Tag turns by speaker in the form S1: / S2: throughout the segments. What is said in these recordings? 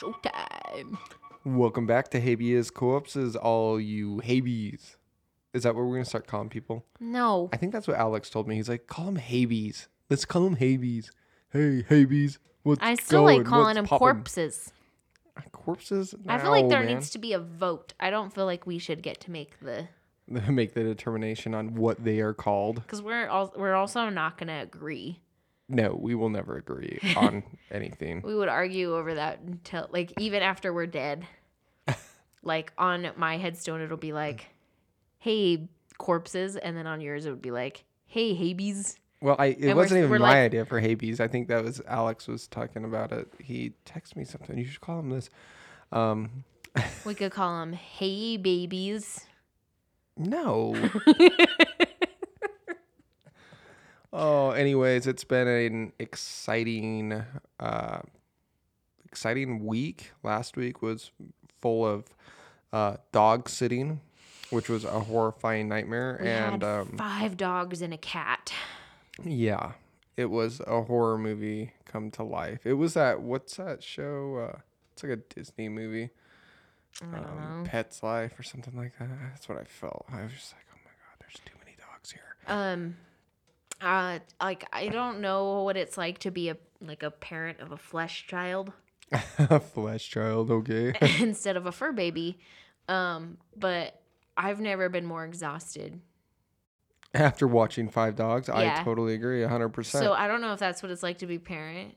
S1: Showtime.
S2: Welcome back to Habeas Corpses, all you Habees. Is that what we're gonna start calling people?
S1: No.
S2: I think that's what Alex told me. He's like, call them Habees. Let's call them Habees. Hey, Habees. What's
S1: I still
S2: going?
S1: like calling
S2: What's
S1: them
S2: poppin'?"
S1: corpses.
S2: Uh, corpses?
S1: I feel like
S2: No,
S1: there
S2: man.
S1: needs to be a vote. I don't feel like we should get to make the
S2: make the determination on what they are called.
S1: because we're all we're also not gonna agree.
S2: No, we will never agree on anything.
S1: We would argue over that until like even after we're dead. like on my headstone, it'll be like, "Hey corpses," and then on yours it would be like, "Hey Habees."
S2: Well, I it
S1: we're-
S2: wasn't even my
S1: like-
S2: idea for Habees. I think that was Alex was talking about it. He texted me something. You should call him this. Um,
S1: We could call him "Hey babies."
S2: no. Oh, anyways, it's been an exciting, uh, exciting week. Last week was full of uh, dog sitting, which was a horrifying nightmare,
S1: We
S2: and um,
S1: five dogs and a cat.
S2: Yeah, it was a horror movie come to life. It was that what's that show? Uh, it's like a Disney movie,
S1: I don't
S2: um,
S1: know.
S2: Pet's Life or something like that. That's what I felt. I was just like, oh my god, there's too many dogs here.
S1: Um, uh, like I don't know what it's like to be a like a parent of a flesh child A
S2: Flesh child, okay.
S1: instead of a fur baby. Um, but I've never been more exhausted.
S2: After watching Five Dogs, I totally agree, hundred percent.
S1: So I don't know if that's what it's like to be parent.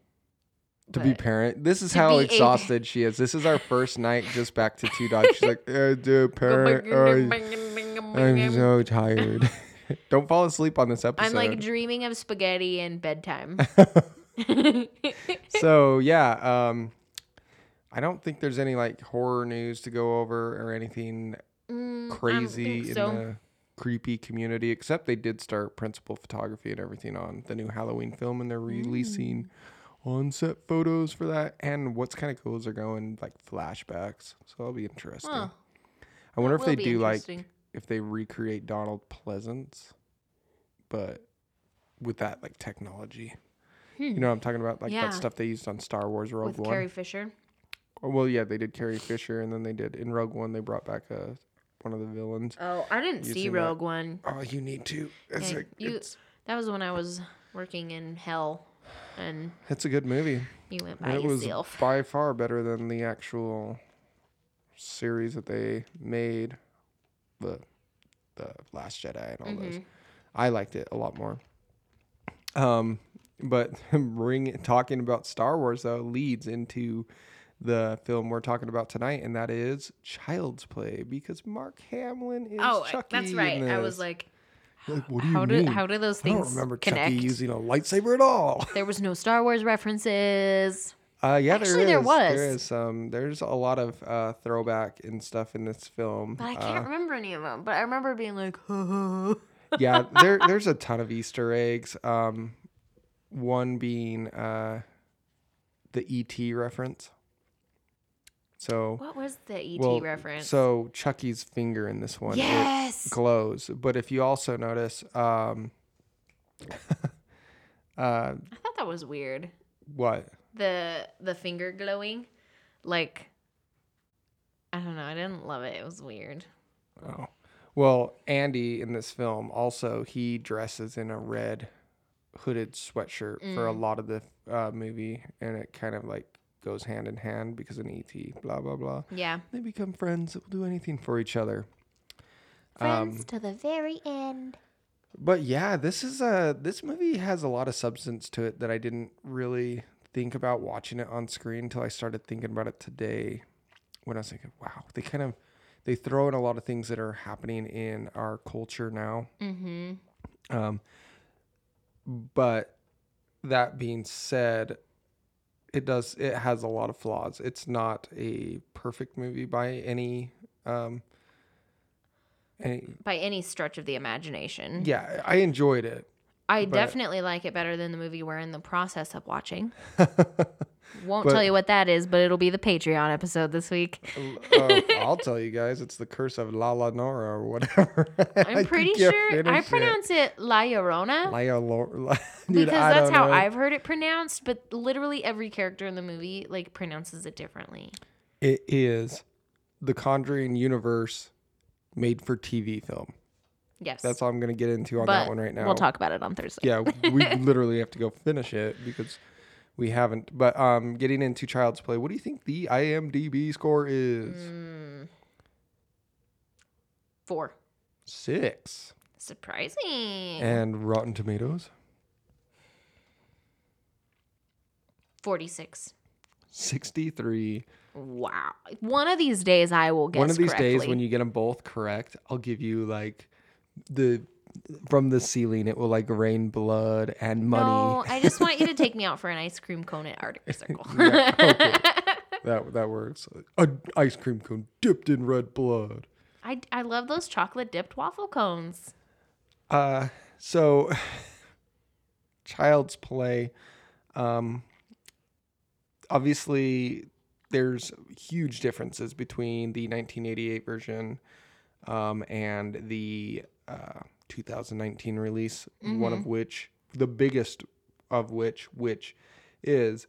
S2: To be
S1: but-
S2: parent, this is
S1: to
S2: how
S1: be a-
S2: exhausted she is. This is our first night just back to two dogs. She's like, uh, dude, parent, I'm so tired. Don't fall asleep on this episode.
S1: I'm like dreaming of spaghetti and bedtime.
S2: so yeah, um, I don't think there's any like horror news to go over or anything
S1: Mm,
S2: crazy
S1: think
S2: in
S1: so.
S2: the creepy community, except they did start principal photography and everything on the new Halloween film, and they're releasing
S1: Mm.
S2: on-set photos for that. And what's kind of cool is they're going like flashbacks, so that'll be interesting.
S1: Huh.
S2: I wonder
S1: That
S2: if they do like. If they recreate Donald Pleasence, but with that like technology. You know what I'm talking about? Like
S1: Hmm. Yeah.
S2: that stuff they used on Star Wars Rogue
S1: with
S2: One.
S1: Carrie Fisher.
S2: Oh, well, yeah, they did Carrie Fisher, and then they did in Rogue One. They brought back uh, one of the villains.
S1: Oh, I didn't see
S2: Using that-
S1: Rogue One.
S2: Oh, you need to. It's
S1: Yeah,
S2: like
S1: you-
S2: it's,
S1: That was when I was working in hell, and
S2: it's a good movie.
S1: you went
S2: And
S1: by
S2: it was by far better than the actual series that they made, the the Last Jedi and all those.
S1: Mhm.
S2: I liked it a lot more. Um, but bring talking about Star Wars though leads into the film we're talking about tonight, and that is Child's Play because Mark Hamill is
S1: Oh,
S2: Chucky.
S1: that's
S2: in
S1: right. I was like,
S2: Like, what do you
S1: how
S2: mean?
S1: do how do those
S2: I don't
S1: things
S2: remember
S1: connect?
S2: Chucky using a lightsaber at all.
S1: There was no Star Wars references.
S2: Uh, yeah,
S1: Actually,
S2: there
S1: there
S2: is.
S1: was.
S2: There is um, there's a lot of uh, throwback and stuff in this film.
S1: But I
S2: Uh,
S1: can't remember any of them. But I remember being like,
S2: yeah, there there's a ton of Easter eggs. Um, one being uh, the ET reference. So
S1: what was the ET
S2: well,
S1: reference?
S2: So Chucky's finger in this one it
S1: yes.
S2: glows, but if you also notice, um, uh,
S1: I thought that was weird.
S2: what?
S1: The the finger glowing, like, I don't know. I didn't love it. It was weird.
S2: Oh. Well, Andy in this film also he dresses in a red hooded sweatshirt for a
S1: Mm.
S2: lot of the uh, movie, and it kind of like goes hand in hand because in ET, blah blah blah.
S1: Yeah.
S2: They become friends that will do anything for each other.
S1: Friends
S2: Um,
S1: to the very end.
S2: But yeah, this is a this movie has a lot of substance to it that I didn't really think about watching it on screen until I started thinking about it today. When I was thinking, wow, they kind of they throw in a lot of things that are happening in our culture now.
S1: Mm-hmm.
S2: Um, but that being said, it does it has a lot of flaws. It's not a perfect movie by any um any
S1: By any stretch of the imagination.
S2: yeah, I enjoyed it.
S1: I
S2: but-
S1: definitely like it better than the movie we're in the process of watching. Won't
S2: But-
S1: tell you what that is, but it'll be the Patreon episode this week.
S2: uh, I'll tell you guys, it's the curse of La La Nora or whatever.
S1: I'm pretty sure I pronounce it La Llorona
S2: La La
S1: because that's how I've heard it pronounced. But literally every character in the movie like pronounces it differently.
S2: It is the Conjuring universe made for TV film.
S1: Yes,
S2: That's all I'm going to get into on
S1: but
S2: that one right now.
S1: we'll talk about it on Thursday.
S2: yeah, we literally have to go finish it because we haven't. But um, getting into Child's Play, what do you think the IMDb score is?
S1: Mm. Four.
S2: Six.
S1: Surprising.
S2: And Rotten Tomatoes,
S1: 46.
S2: 63.
S1: Wow. One of these days I will guess
S2: One of these
S1: correctly.
S2: days, when you get them both correct, I'll give you like the from the ceiling. It will like rain blood and money.
S1: No, I just want you to take me out for an ice cream cone at Arctic Circle.
S2: Yeah, okay. That that works. An ice cream cone dipped in red blood.
S1: I, I love those chocolate dipped waffle cones.
S2: Uh, so Child's Play. Um, obviously, there's huge differences between the 1988 version um, and the uh, 2019 release. One of which, the biggest of which, which is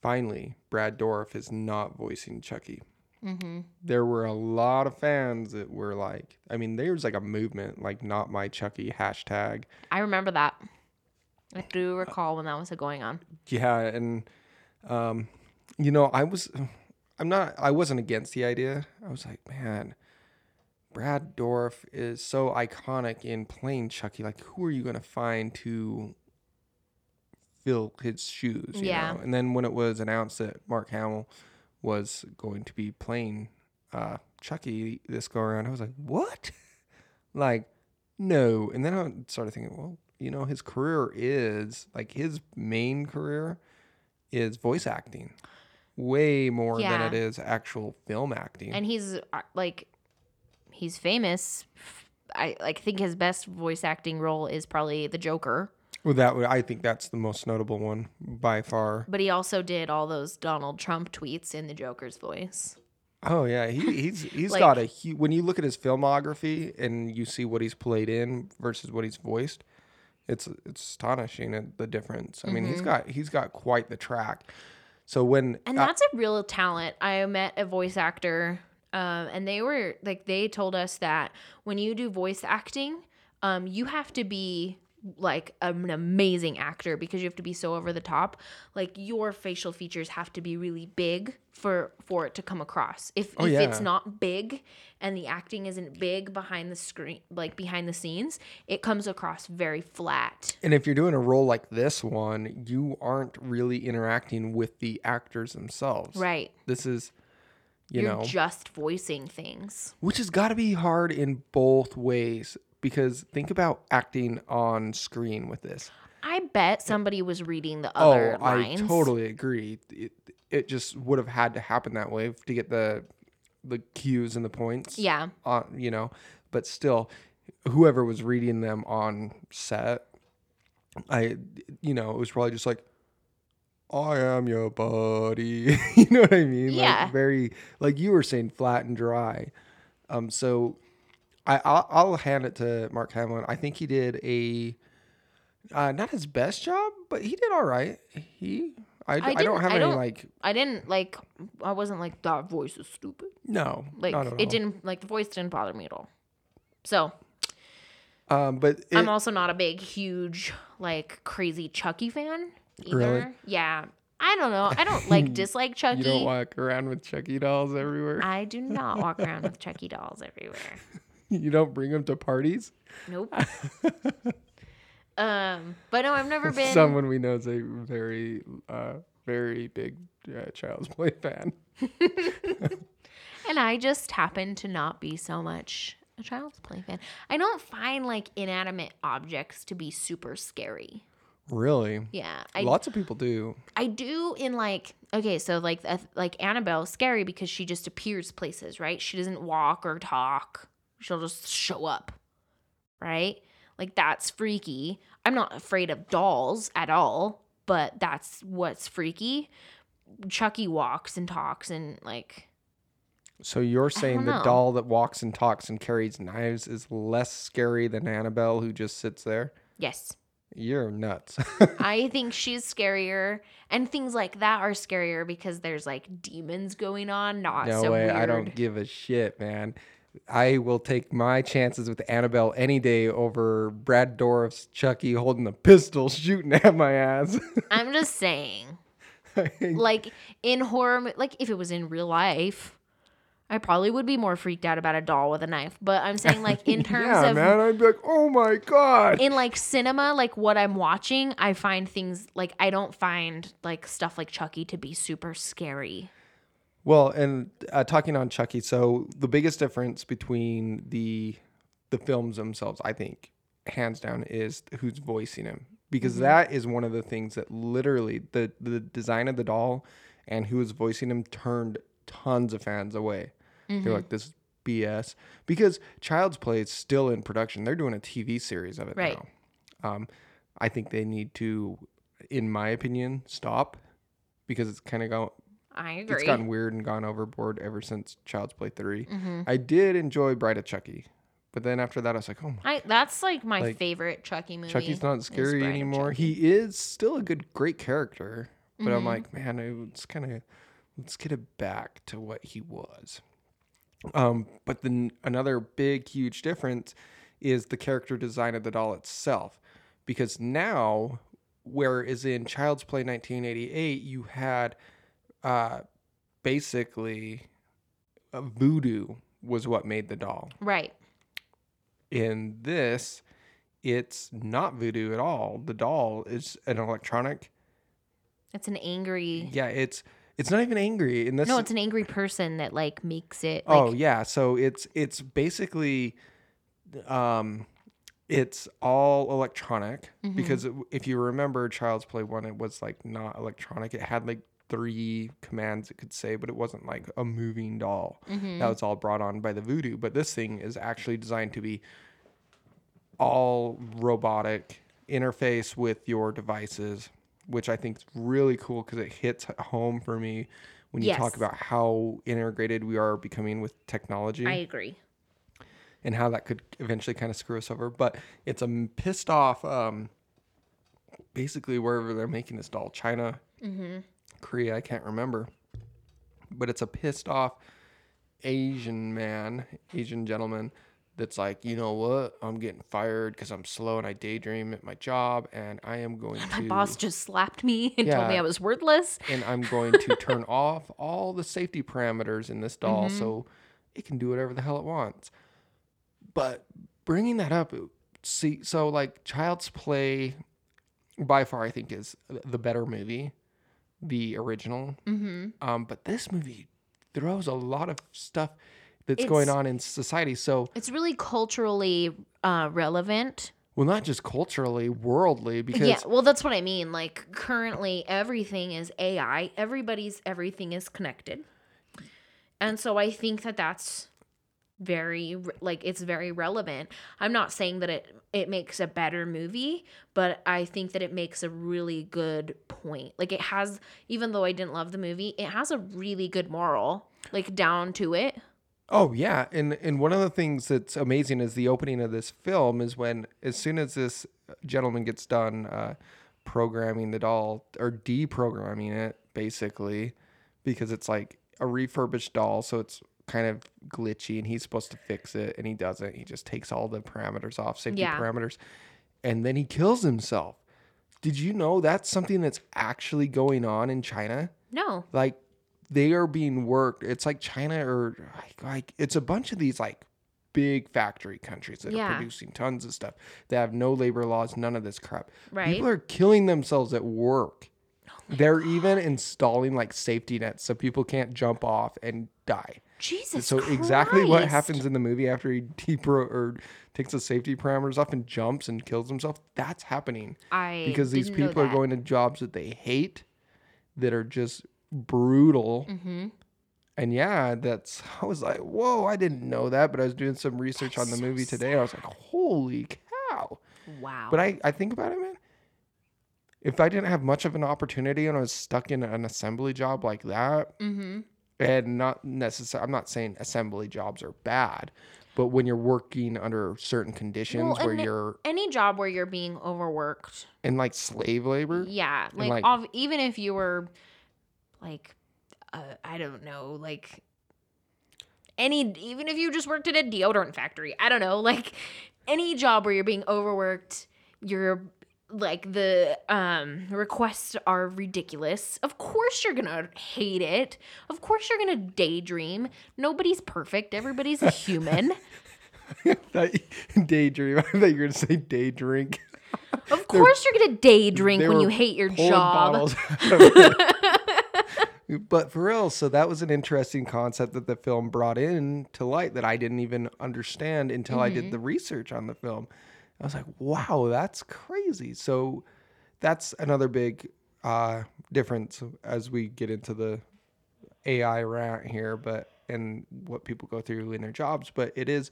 S2: finally Brad Dourif is not voicing Chucky
S1: Mm-hmm.
S2: there were a lot of fans that were like, I mean, there was like a movement, like not my Chucky hashtag.
S1: I remember that. I do recall when that was going on.
S2: Yeah, and um, you know, I was, I'm not, I wasn't against the idea. I was like, man, Brad Dourif is so iconic in playing Chucky. Like, who are you gonna find to fill his shoes? You
S1: Yeah.
S2: Know? And then when it was announced that Mark Hamill was going to be playing uh, Chucky this go around, I was like, what? like, no. And then I started thinking, well, you know, his career is like his main career is voice acting, way more
S1: Yeah.
S2: than it is actual film acting.
S1: And he's uh, like, he's famous. I like think his best voice acting role is probably the Joker,
S2: well, that I think that's the most notable one by far.
S1: but he also did all those Donald Trump tweets in the Joker's voice.
S2: Oh yeah, he, he's he's
S1: Like-
S2: got a huge. When you look at his filmography and you see what he's played in versus what he's voiced, it's it's astonishing at the difference. I mean, he's
S1: Mm-hmm.
S2: got he's got quite the track. So when
S1: And that's a real talent. I met a voice actor, um, and they were like, they told us that when you do voice acting, um, you have to be like an amazing actor because you have to be so over the top. Like your facial features have to be really big for for it to come across. If
S2: Oh,
S1: if it's not big and the acting isn't big behind the screen, like behind the scenes, it comes across very flat.
S2: and if you're doing a role like this one, you aren't really interacting with the actors themselves.
S1: Right.
S2: This is, you
S1: You're
S2: know,
S1: just voicing things.
S2: which has got to be hard in both ways because think about acting on screen with this.
S1: I bet somebody was reading the oh, other
S2: oh,
S1: lines.
S2: I totally agree. It, it just would have had to happen that way to get the the cues and the points.
S1: Yeah.
S2: On you know, but still, whoever was reading them on set, I you know it was probably just like. I am your buddy. you know what I mean?
S1: Yeah.
S2: Like very like you were saying, flat and dry. Um, so I I'll, I'll hand it to Mark Hamill. I think he did a uh, not his best job, but he did all right. He I, I, don't
S1: didn't-
S2: have
S1: I
S2: any
S1: don't-
S2: like
S1: I didn't like. I wasn't like that voice is stupid.
S2: no
S1: Like
S2: not at all.
S1: it didn't like the voice didn't bother me at all. So
S2: Um, but it,
S1: I'm also not a big, huge, like crazy Chucky fan either.
S2: Really?
S1: Yeah, I don't know. I don't like dislike Chucky.
S2: you don't walk around with Chucky dolls everywhere.
S1: I do not walk around with Chucky dolls everywhere.
S2: you don't bring them to parties.
S1: Nope. um, but no, I've never been.
S2: Someone we know is a very uh, very big uh, Child's Play fan.
S1: And I just happen to not be so much a child's play fan. I don't find like inanimate objects to be super scary.
S2: Really,
S1: Yeah, I
S2: lots of people do.
S1: I do in like okay, so like like Annabelle scary because she just appears places, right? She doesn't walk or talk. She'll just show up. Right? Like that's freaky. I'm not afraid of dolls at all. but that's what's freaky. Chucky walks and talks and like
S2: So you're saying the
S1: know.
S2: doll that walks and talks and carries knives is less scary than Annabelle who just sits there?
S1: yes.
S2: You're nuts.
S1: I think she's scarier and things like that are scarier because there's like demons going on, not
S2: no
S1: so
S2: way.
S1: weird.
S2: I don't give a shit, man. I will take my chances with Annabelle any day over Brad Dourif's Chucky holding a pistol shooting at my ass.
S1: I'm just saying. like in horror like if it was in real life, I probably would be more freaked out about a doll with a knife. But I'm saying like in terms
S2: yeah,
S1: of
S2: man. I'd be like, oh my God.
S1: in like cinema, like what I'm watching, I find things like I don't find like stuff like Chucky to be super scary.
S2: Well, and uh, talking on Chucky, so the biggest difference between the the films themselves, I think, hands down, is who's voicing him, because that is one of the things that literally the the design of the doll and who is voicing him turned tons of fans away. They're like, this is BS, because Child's Play is still in production. They're doing a TV series of it
S1: Right.
S2: now. Um, I think they need to, in my opinion, stop because it's kind of gone.
S1: I agree.
S2: it's gotten weird and gone overboard ever since Child's Play 3.
S1: Mm-hmm.
S2: I did enjoy Bride of Chucky, but then after that, I was like, oh my,
S1: I that's like my
S2: Like,
S1: favorite Chucky movie.
S2: Chucky's not scary anymore. He is still a good, great character, but I'm
S1: Mhm.
S2: like, man, it's kind of, let's get it back to what he was. Um, but then another big, huge difference is the character design of the doll itself, because now, whereas in Child's Play 1988, you had, uh, basically, voodoo was what made the doll.
S1: Right.
S2: in this it's not voodoo at all. The doll is an electronic
S1: It's an angry
S2: yeah it's it's not even angry in this
S1: No, it's an angry person that like makes it
S2: oh yeah so it's it's basically um it's all electronic
S1: Mm-hmm.
S2: because if you remember child's play 1 it was like not electronic it had like three commands it could say but it wasn't like a moving doll
S1: Mm-hmm.
S2: that was all brought on by the voodoo but this thing is actually designed to be all robotic interface with your devices which i think is really cool because it hits home for me when you talk about how integrated we are becoming with technology
S1: I agree.
S2: and how that could eventually kind of screw us over. But it's a pissed off, um, basically wherever they're making this doll, China, Korea, I can't remember, but it's a pissed off Asian man, Asian gentleman that's like, you know what, I'm getting fired because I'm slow and I daydream at my job, and I am going
S1: My
S2: to My
S1: boss just slapped me and told me I was worthless.
S2: and I'm going to turn off all the safety parameters in this doll so it can do whatever the hell it wants. But bringing that up, see, so like Child's Play, by far I think is the better movie, the original.
S1: Mm-hmm.
S2: Um, but this movie throws a lot of stuff that's going on in society. So,
S1: It's really culturally uh, relevant.
S2: well, not just culturally, worldly, because
S1: yeah, well, that's what I mean. Like currently, everything is AI. Everybody's everything is connected, and so I think that that's very like it's very relevant. I'm not saying that it it makes a better movie, but I think that it makes a really good point. Like it has, even though I didn't love the movie, it has a really good moral, like down to it.
S2: Oh yeah, and and one of the things that's amazing is the opening of this film is when as soon as this gentleman gets done uh, programming the doll or deprogramming it basically because it's like a refurbished doll, so it's kind of glitchy, and he's supposed to fix it, and he doesn't. He just takes all the parameters off, safety
S1: Yeah.
S2: parameters, and then he kills himself. Did you know that's something that's actually going on in China?
S1: No,
S2: like they are being worked it's like china or like, like it's a bunch of these like big factory countries that
S1: Yeah.
S2: are producing tons of stuff they have no labor laws none of this crap
S1: Right.
S2: people are killing themselves at work oh they're even installing like safety nets so people can't jump off and die
S1: Jesus.
S2: so exactly what happens in the movie after he depro or takes the safety parameters off and jumps and kills himself that's happening
S1: I
S2: because these people are
S1: that.
S2: going to jobs that they hate that are just brutal
S1: Mm-hmm.
S2: and yeah that's i was like whoa i didn't know that but i was doing some research on the
S1: so
S2: movie today and i was like holy cow
S1: Wow.
S2: but i i think about it man if I didn't have much of an opportunity and I was stuck in an assembly job like that,
S1: Mm-hmm.
S2: and not necessarily, I'm not saying assembly jobs are bad, but when you're working under certain conditions
S1: Well,
S2: where you're
S1: Any job where you're being overworked.
S2: and like slave labor,
S1: Yeah, like,
S2: like-
S1: ov- even if you were like uh, I don't know, like any even if you just worked at a deodorant factory, I don't know, like any job where you're being overworked, you're like the um requests are ridiculous. Of course you're going to hate it. Of course you're going to daydream. Nobody's perfect. Everybody's a human.
S2: daydream. I thought you were gonna say day drink.
S1: Of course you're going to day drink when you hate your job.
S2: bottles out of it. But for real, so that was an interesting concept that the film brought in to light that I didn't even understand until I
S1: Mm-hmm.
S2: did the research on the film. I was like, wow, that's crazy. So that's another big uh, difference as we get into the AI rant here, but and what people go through in their jobs. But it is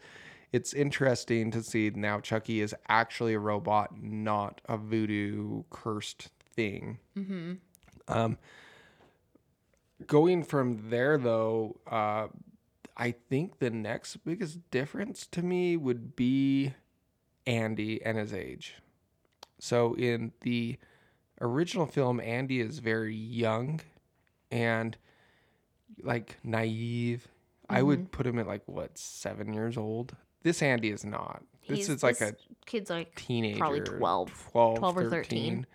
S2: it's interesting to see now Chucky is actually a robot, not a voodoo cursed thing.
S1: Mhm.
S2: Um, going from there though, uh, I think the next biggest difference to me would be Andy and his age. So in the original film, Andy is very young and like naive. I
S1: Mm-hmm.
S2: would put him at like what seven years old. This Andy is not. This
S1: He's-
S2: is like
S1: this
S2: a
S1: kid's like
S2: teenager,
S1: 12.
S2: 12,
S1: 12 or
S2: 13.
S1: 13.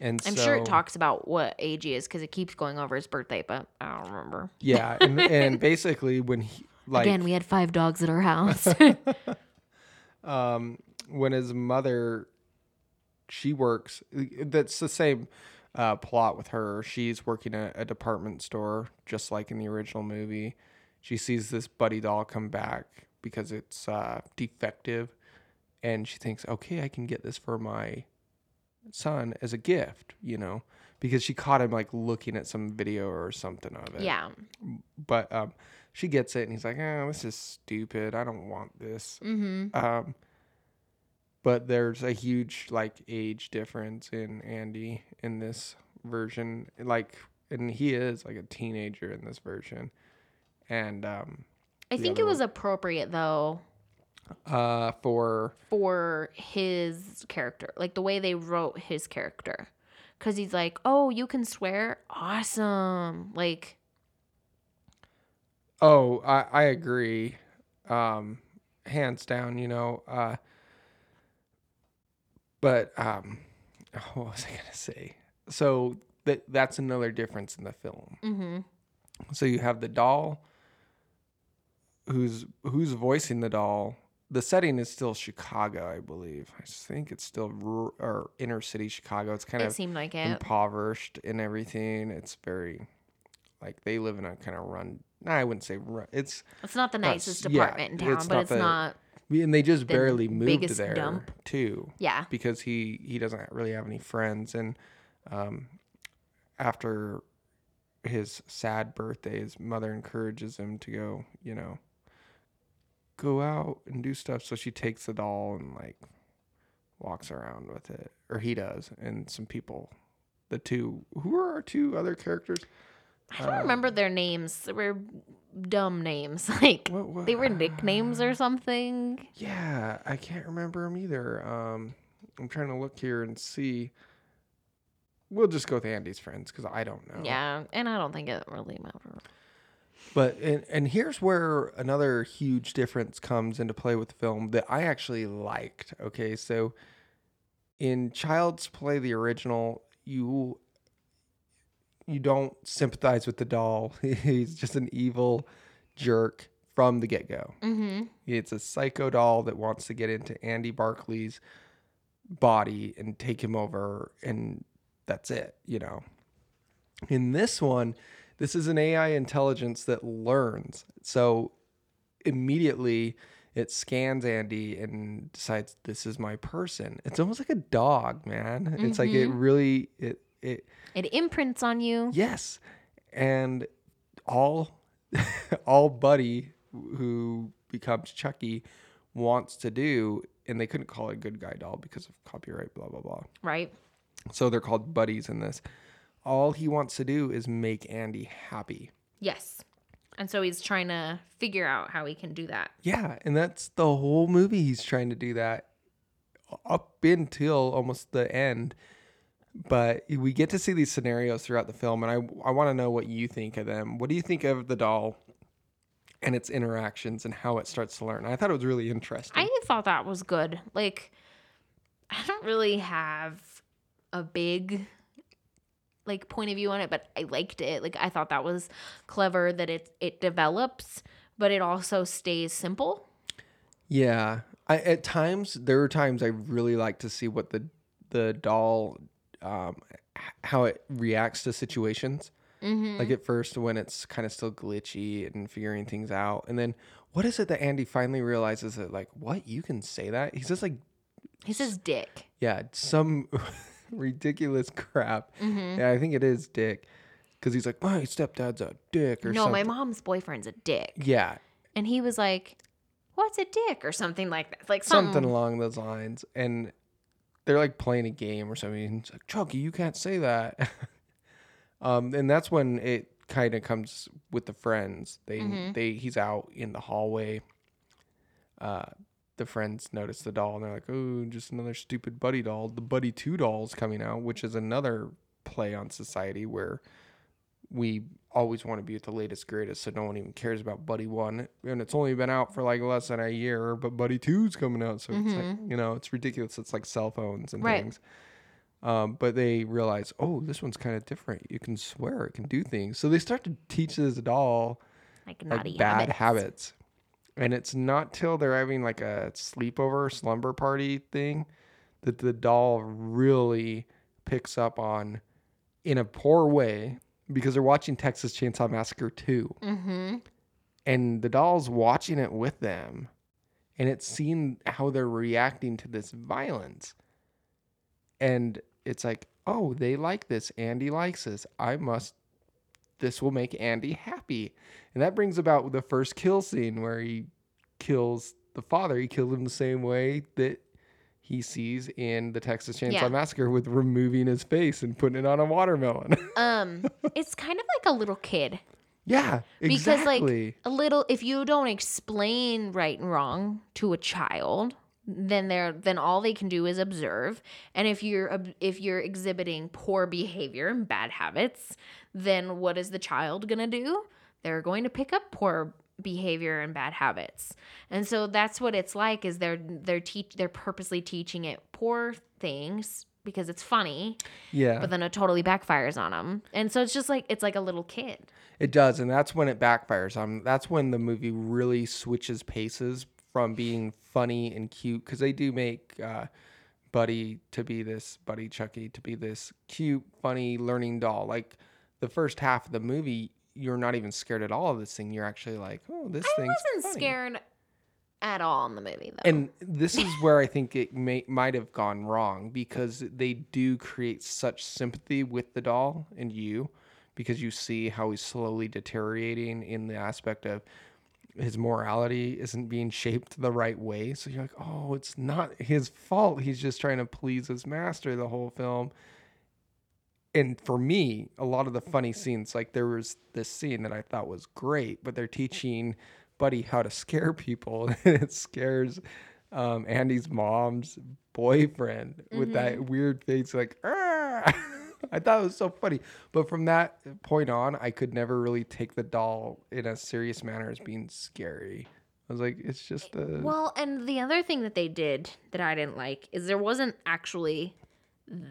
S2: And
S1: I'm
S2: so,
S1: sure it talks about what age he is because it keeps going over his birthday, but I don't remember.
S2: Yeah, and, and basically when he like
S1: Again, we had five dogs at our house.
S2: um when his mother she works that's the same uh, plot with her she's working at a department store just like in the original movie she sees this buddy doll come back because it's uh, defective and she thinks okay i can get this for my son as a gift you know because she caught him like looking at some video or something of it
S1: yeah.
S2: but um, she gets it and he's like oh this is stupid i don't want this
S1: Mm-hmm.
S2: um, but there's a huge like age difference in Andy in this version. Like, and he is like a teenager in this version. And um,
S1: I think it was appropriate though
S2: uh, for
S1: for his character, like the way they wrote his character, because he's like, "Oh, you can swear, awesome!" Like,
S2: oh, I I agree, um, hands down. You know, uh, but um, what was I gonna say? So that that's another difference in the film.
S1: mm-hmm.
S2: So you have the doll who's who's voicing the doll. The setting is still Chicago, I believe. I think it's still or inner city Chicago. It's kind
S1: it
S2: of
S1: seemed like it.
S2: impoverished and everything. It's very like they live in a kind of run. Nah, I wouldn't say run. It's
S1: It's not the
S2: not
S1: nicest
S2: yeah,
S1: apartment in town,
S2: it's
S1: but
S2: not
S1: it's
S2: the-
S1: not.
S2: and they just
S1: The
S2: barely moved there
S1: dump.
S2: too
S1: Yeah.
S2: because he he doesn't really have any friends and um after his sad birthday his mother encourages him to go you know go out and do stuff so she takes the doll and like walks around with it or he does and some people the two who are our two other characters
S1: I don't
S2: Um,
S1: remember their names. They were dumb names. Like
S2: what, what
S1: they were nicknames or something.
S2: Yeah, I can't remember them either. Um, I'm trying to look here and see. We'll just go with Andy's friends because I don't know.
S1: Yeah, and I don't think it really matters.
S2: But and and here's where another huge difference comes into play with the film that I actually liked. Okay, so in Child's Play, the original, you you don't sympathize with the doll. He's just an evil jerk from the get go.
S1: Mm-hmm.
S2: It's a psycho doll that wants to get into Andy Barkley's body and take him over, and that's it, you know. In this one, this is an AI intelligence that learns. So immediately it scans Andy and decides this is my person. It's almost like a dog, man. It's like it mm-hmm. really it it
S1: It imprints on you.
S2: Yes. And all all Buddy who becomes Chucky wants to do and they couldn't call it good guy doll because of copyright blah blah blah.
S1: Right.
S2: So they're called buddies in this. All he wants to do is make Andy happy.
S1: Yes. And so he's trying to figure out how he can do that.
S2: Yeah, and that's the whole movie. He's trying to do that up until almost the end. But we get to see these scenarios throughout the film, and I I want to know what you think of them. What do you think of the doll and its interactions and how it starts to learn? I thought it was really interesting.
S1: I thought that was good. Like, I don't really have a big like point of view on it, but I liked it. Like, I thought that was clever that it it develops, but it also stays simple.
S2: Yeah, I at times there are times I really like to see what the the doll um how it reacts to situations.
S1: Mm-hmm.
S2: Like at first when it's kind of still glitchy and figuring things out, and then what is it that Andy finally realizes that like what you can say that he says like
S1: He says dick.
S2: yeah some ridiculous crap.
S1: Mm-hmm.
S2: Yeah, I think it is Dick because he's like my stepdad's a dick or
S1: No,
S2: something.
S1: my mom's boyfriend's a dick.
S2: yeah,
S1: And he was like, What's a dick? Or something like that. Like
S2: something
S1: something.
S2: along those lines. And they're like playing a game or something. And it's like, Chucky, you can't say that. um, and that's when it kind of comes with the friends. They
S1: Mhm.
S2: they he's out in the hallway. Uh, the friends notice the doll and they're like, "Oh, just another stupid buddy doll." The Buddy Two doll's coming out, which is another play on society where we always want to be at the latest greatest, so no one even cares about Buddy One, and it's only been out for like less than a year, but Buddy Two's coming out, so it's like you know it's ridiculous. It's like cell phones and
S1: Right.
S2: things. Um, but they realize, oh, this one's kind of different. You can swear, it can do things. So they start to teach this doll
S1: Like
S2: like bad
S1: habits.
S2: habits. And it's not till they're having like a sleepover slumber party thing that the doll really picks up on in a poor way because they're watching Texas Chainsaw Massacre 2
S1: Mm-hmm.
S2: and the doll's watching it with them. And it's seeing how they're reacting to this violence. And it's like oh they like this. Andy likes this. I must this will make andy happy and that brings about the first kill scene where he kills the father he killed him the same way that he sees in the texas chainsaw
S1: Yeah.
S2: massacre with removing his face and putting it on a watermelon
S1: Um, it's kind of like a little kid.
S2: yeah
S1: Because
S2: exactly
S1: like a little if you don't explain right and wrong to a child, then they're then all they can do is observe. And if you're if you're exhibiting poor behavior and bad habits, then what is the child going to do? They're going to pick up poor behavior and bad habits. And so that's what it's like is they're they're teach they're purposely teaching it poor things because it's funny,
S2: yeah
S1: but then it totally backfires on them. And so it's just like it's like a little kid.
S2: It does, and that's when it backfires. Um, that's when the movie really switches paces from being funny and cute because they do make uh, Buddy to be this Buddy Chucky to be this cute, funny learning doll. Like the first half of the movie, you're not even scared at all of this thing. You're actually like, oh, this thing.
S1: I
S2: thing's
S1: wasn't
S2: funny.
S1: scared at all in the movie though.
S2: And this is where I think it may might have gone wrong because they do create such sympathy with the doll and you because you see how he's slowly deteriorating in the aspect of his morality isn't being shaped the right way. So you're like, oh, it's not his fault. He's just trying to please his master the whole film. And for me, a lot of the funny scenes, like there was this scene that I thought was great, but they're teaching Buddy how to scare people, and it scares um, Andy's mom's boyfriend with that weird face, like, "Arr!" I thought it was so funny. But from that point on, I could never really take the doll in a serious manner as being scary. I was like, it's just a.
S1: well, and the other thing that they did that I didn't like is there wasn't actually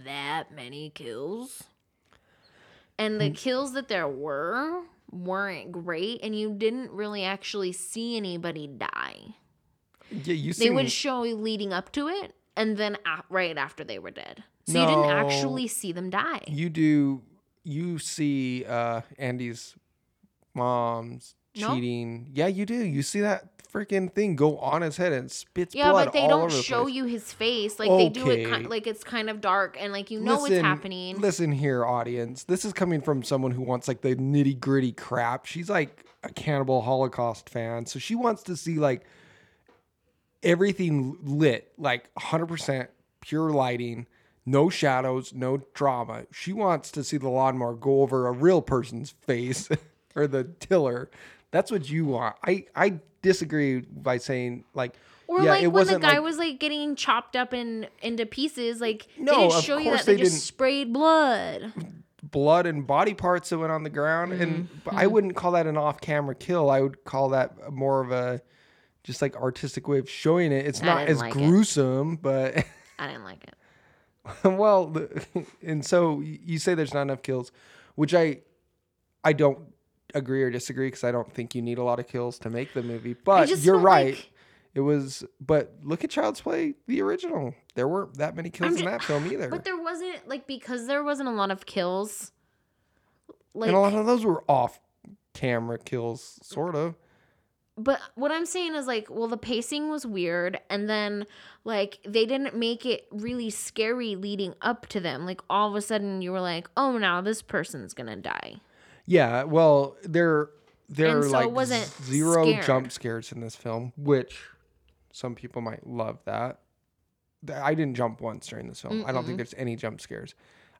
S1: that many kills. And
S2: Hmm.
S1: the kills that there were weren't great and you didn't really actually see anybody die.
S2: yeah, you
S1: They would show you leading up to it and then right after they were dead. So you didn't actually see them die.
S2: you do. You see uh, Andy's mom's
S1: No.
S2: cheating. Yeah, you do. You see that freaking thing go on his head and spits
S1: Yeah,
S2: blood
S1: but they
S2: all
S1: don't
S2: the
S1: show
S2: place.
S1: you his face. Like they do it
S2: Okay.
S1: like it's kind of dark and like you know what's happening.
S2: Listen here, audience. This is coming from someone who wants like the nitty gritty crap. She's like a cannibal Holocaust fan, so she wants to see like everything lit, like 100% pure lighting, No shadows, no drama. She wants to see the lawnmower go over a real person's face or the tiller. That's what you want. I I disagree by saying like
S1: Or
S2: yeah,
S1: like
S2: it
S1: when the guy
S2: like,
S1: was like getting chopped up in into pieces, like
S2: No,
S1: they didn't show you that they,
S2: they
S1: just
S2: didn't.
S1: sprayed blood.
S2: blood and body parts that went on the ground and
S1: Mm-hmm.
S2: I wouldn't call that an off-camera kill. I would call that more of a just like artistic way of showing it. It's
S1: I
S2: not as
S1: like it.
S2: gruesome, but
S1: I didn't like it.
S2: well, the, and so you say there's not enough kills, which I I don't agree or disagree because I don't think you need a lot of kills to make the movie. But you're right.
S1: like-
S2: it was, but look at Child's Play, the original. There weren't that many kills in that film either,
S1: But there wasn't like because there wasn't a lot of kills. Like,
S2: and a lot of those were off-camera kills, sort of.
S1: But what I'm saying is like, well, the pacing was weird, and then like they didn't make it really scary leading up to them. Like all of a sudden, you were like, oh, now this person's gonna die.
S2: Yeah, well, there there
S1: And
S2: are
S1: so
S2: like
S1: wasn't
S2: zero
S1: scared.
S2: jump scares in this film, which some people might love that. I didn't jump once during this film. I don't think there's any jump scares.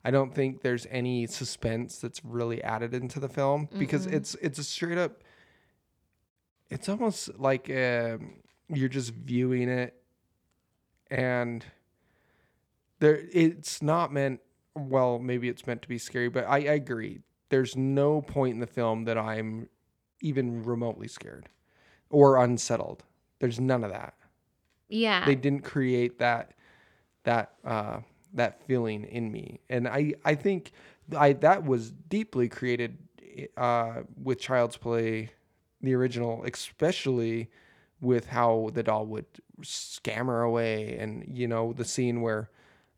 S2: I don't think there's any suspense that's really added into the film because it's it's a straight up. It's almost like um, you're just viewing it, and there it's not meant. Well, maybe it's meant to be scary, but I, I agree. There's no point in the film that I'm even remotely scared or unsettled. There's none of that
S1: Yeah.
S2: they didn't create that that uh that feeling in me and i i think i that was deeply created uh with child's play the original especially with how the doll would scam her away and you know the scene where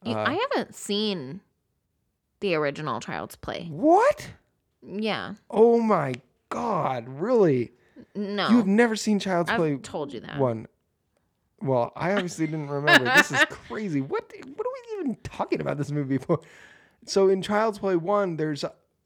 S2: uh,
S1: I haven't seen the original Child's Play.
S2: what
S1: Yeah.
S2: oh my god really
S1: No.
S2: you've never seen child's
S1: I've
S2: play
S1: told you that.
S2: one well i obviously didn't remember this is crazy what what are we even talking about this movie for so in child's play one there's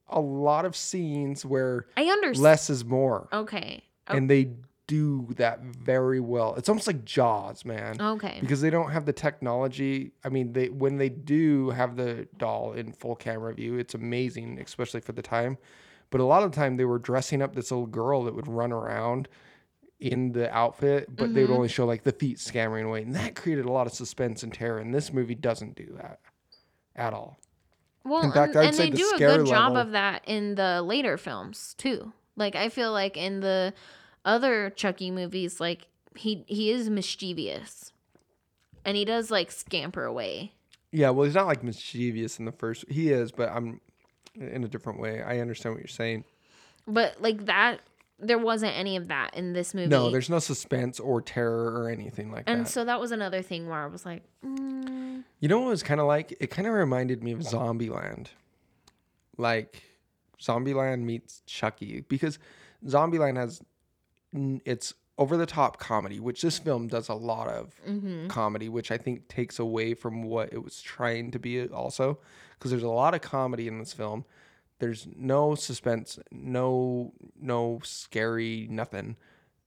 S2: a, lot of scenes where
S1: I understand.
S2: less is more.
S1: Okay. Oh,
S2: and they do that very well. It's almost like jaws man.
S1: Okay.
S2: because they don't have the technology. I mean they when they do have the doll in full camera view it's amazing especially for the time. But a lot of the time they were dressing up this little girl that would run around in the outfit but they would mm-hmm. only show like the feet scampering away. And that created a lot of suspense and terror. And this movie doesn't do that at all
S1: Well,
S2: in fact,
S1: and, and they
S2: the
S1: do a good job of that in the later films too. Like I feel like in the other Chucky movies, like he he is mischievous, and he does like scamper away.
S2: yeah well he's not like mischievous in the first he is but i'm in a different way i understand what you're saying
S1: But like that, there wasn't any of that in this movie.
S2: no there's no suspense or terror or anything like
S1: and
S2: that And
S1: so that was another thing where I was like, mm,
S2: You know what it was kind of like? It kind of reminded me of Zombieland. Like Zombieland meets Chucky because Zombieland has it's over the top comedy, which this film does a lot of
S1: mm-hmm.
S2: comedy, which I think takes away from what it was trying to be also because there's a lot of comedy in this film. There's no suspense, no no scary nothing.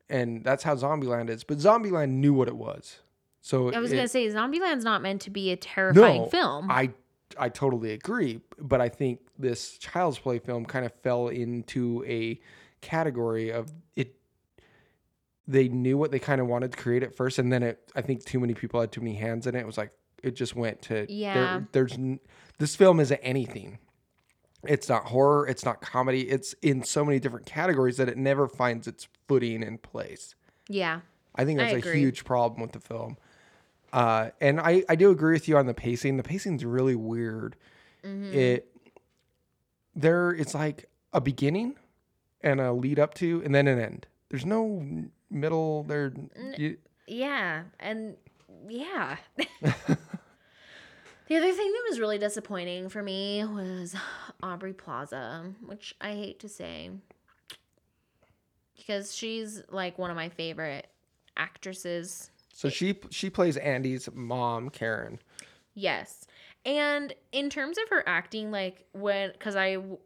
S2: And that's how Zombieland is. But Zombieland knew what it was. So
S1: I was
S2: it-
S1: gonna say Zombieland's not meant to be a terrifying film.
S2: I I totally agree, but I think this Child's Play film kind of fell into a category of it. They knew what they kind of wanted to create at first, and then it. I think too many people had too many hands in it. It was like it just went to there-
S1: Yeah.
S2: there's this film isn't anything. It's not horror. It's not comedy. It's in so many different categories that it never finds its footing in place.
S1: yeah.
S2: I think
S1: I
S2: that's a huge problem with the film. Uh, and I, I do agree with you on the pacing. The pacing's really weird.
S1: Mm-hmm.
S2: It there it's like a beginning and a lead up to and then an end. There's no middle there. You,
S1: Yeah, and yeah. the other thing that was really disappointing for me was Aubrey Plaza, which I hate to say because she's like one of my favorite actresses.
S2: so she she plays Andy's mom, Karen.
S1: Yes. And in terms of her acting, like when, because I w-